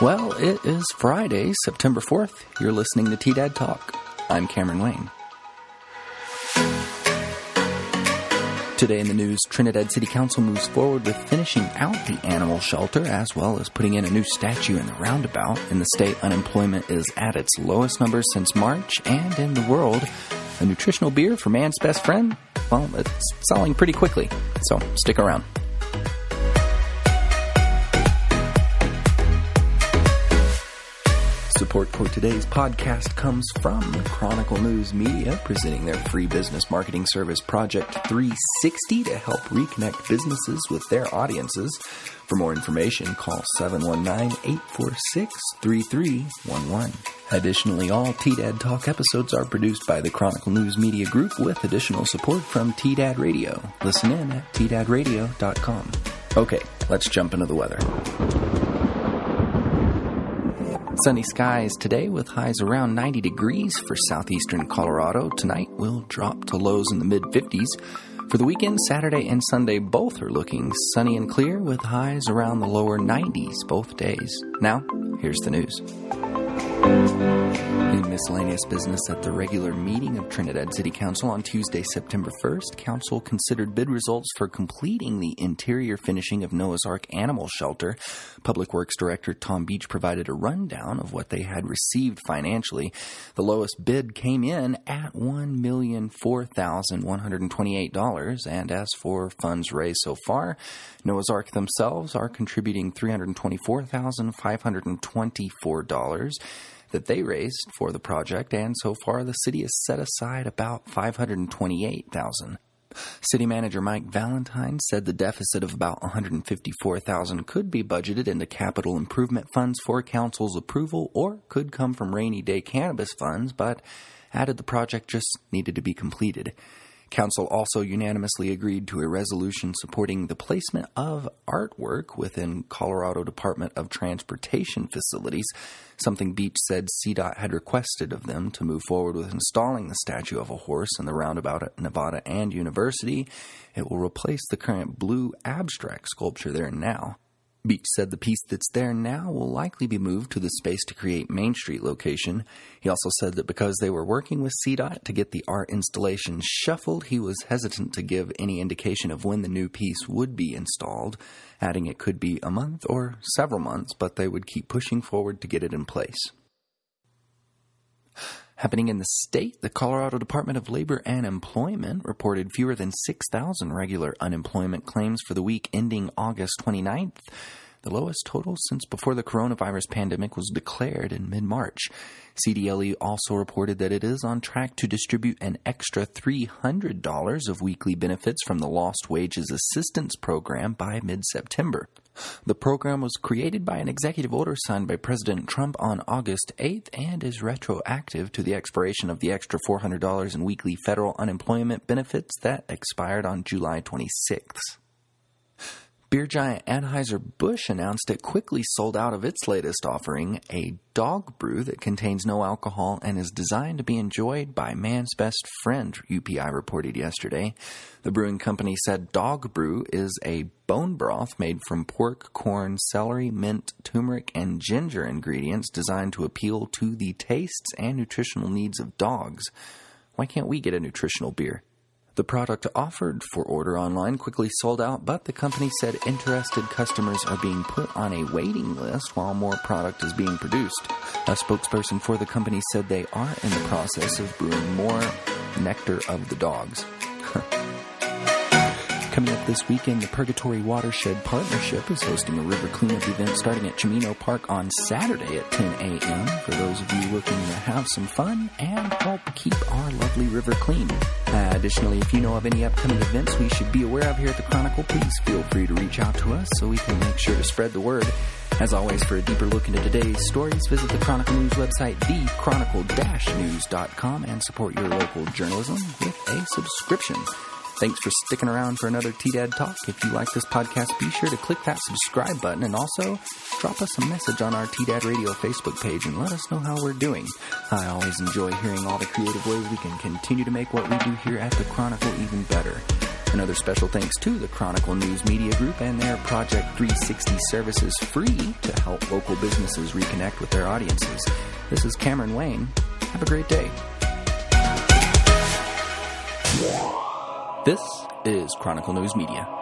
Well, it is Friday, September 4th. You're listening to T Dad Talk. I'm Cameron Wayne. Today in the news, Trinidad City Council moves forward with finishing out the animal shelter as well as putting in a new statue in the roundabout. In the state, unemployment is at its lowest number since March, and in the world, a nutritional beer for man's best friend, well, it's selling pretty quickly. So stick around. Support for today's podcast comes from Chronicle News Media, presenting their free business marketing service Project 360 to help reconnect businesses with their audiences. For more information, call 719 846 3311. Additionally, all TDAD Talk episodes are produced by the Chronicle News Media Group with additional support from TDAD Radio. Listen in at tdadradio.com. Okay, let's jump into the weather. Sunny skies today with highs around 90 degrees for southeastern Colorado. Tonight will drop to lows in the mid 50s. For the weekend, Saturday and Sunday both are looking sunny and clear with highs around the lower 90s both days. Now, here's the news. Miscellaneous business at the regular meeting of Trinidad City Council on Tuesday, September 1st, Council considered bid results for completing the interior finishing of Noah's Ark Animal Shelter. Public Works Director Tom Beach provided a rundown of what they had received financially. The lowest bid came in at $1,004,128, and as for funds raised so far, Noah's Ark themselves are contributing $324,524 that they raised for the project, and so far the city has set aside about 528,000. City Manager Mike Valentine said the deficit of about 154,000 could be budgeted into capital improvement funds for council's approval or could come from rainy day cannabis funds, but added the project just needed to be completed. Council also unanimously agreed to a resolution supporting the placement of artwork within Colorado Department of Transportation facilities, something Beach said CDOT had requested of them to move forward with installing the statue of a horse in the roundabout at Nevada and University. It will replace the current blue abstract sculpture there now. Beach said the piece that's there now will likely be moved to the Space to Create Main Street location. He also said that because they were working with CDOT to get the art installation shuffled, he was hesitant to give any indication of when the new piece would be installed, adding it could be a month or several months, but they would keep pushing forward to get it in place. Happening in the state, the Colorado Department of Labor and Employment reported fewer than 6,000 regular unemployment claims for the week ending August 29th, the lowest total since before the coronavirus pandemic was declared in mid March. CDLE also reported that it is on track to distribute an extra $300 of weekly benefits from the Lost Wages Assistance Program by mid September. The program was created by an executive order signed by President Trump on August 8th and is retroactive to the expiration of the extra $400 in weekly federal unemployment benefits that expired on July 26th. Beer giant Anheuser-Busch announced it quickly sold out of its latest offering, a dog brew that contains no alcohol and is designed to be enjoyed by man's best friend, UPI reported yesterday. The brewing company said dog brew is a bone broth made from pork, corn, celery, mint, turmeric, and ginger ingredients designed to appeal to the tastes and nutritional needs of dogs. Why can't we get a nutritional beer? The product offered for order online quickly sold out, but the company said interested customers are being put on a waiting list while more product is being produced. A spokesperson for the company said they are in the process of brewing more nectar of the dogs. Coming up this weekend, the Purgatory Watershed Partnership is hosting a river cleanup event starting at Chimino Park on Saturday at 10 a.m. for those of you looking to have some fun and help keep our lovely river clean. Uh, additionally, if you know of any upcoming events we should be aware of here at the Chronicle, please feel free to reach out to us so we can make sure to spread the word. As always, for a deeper look into today's stories, visit the Chronicle News website, thechronicle-news.com, and support your local journalism with a subscription. Thanks for sticking around for another T-Dad Talk. If you like this podcast, be sure to click that subscribe button and also drop us a message on our T-Dad Radio Facebook page and let us know how we're doing. I always enjoy hearing all the creative ways we can continue to make what we do here at the Chronicle even better. Another special thanks to the Chronicle News Media Group and their Project 360 services free to help local businesses reconnect with their audiences. This is Cameron Wayne. Have a great day. This is Chronicle News Media.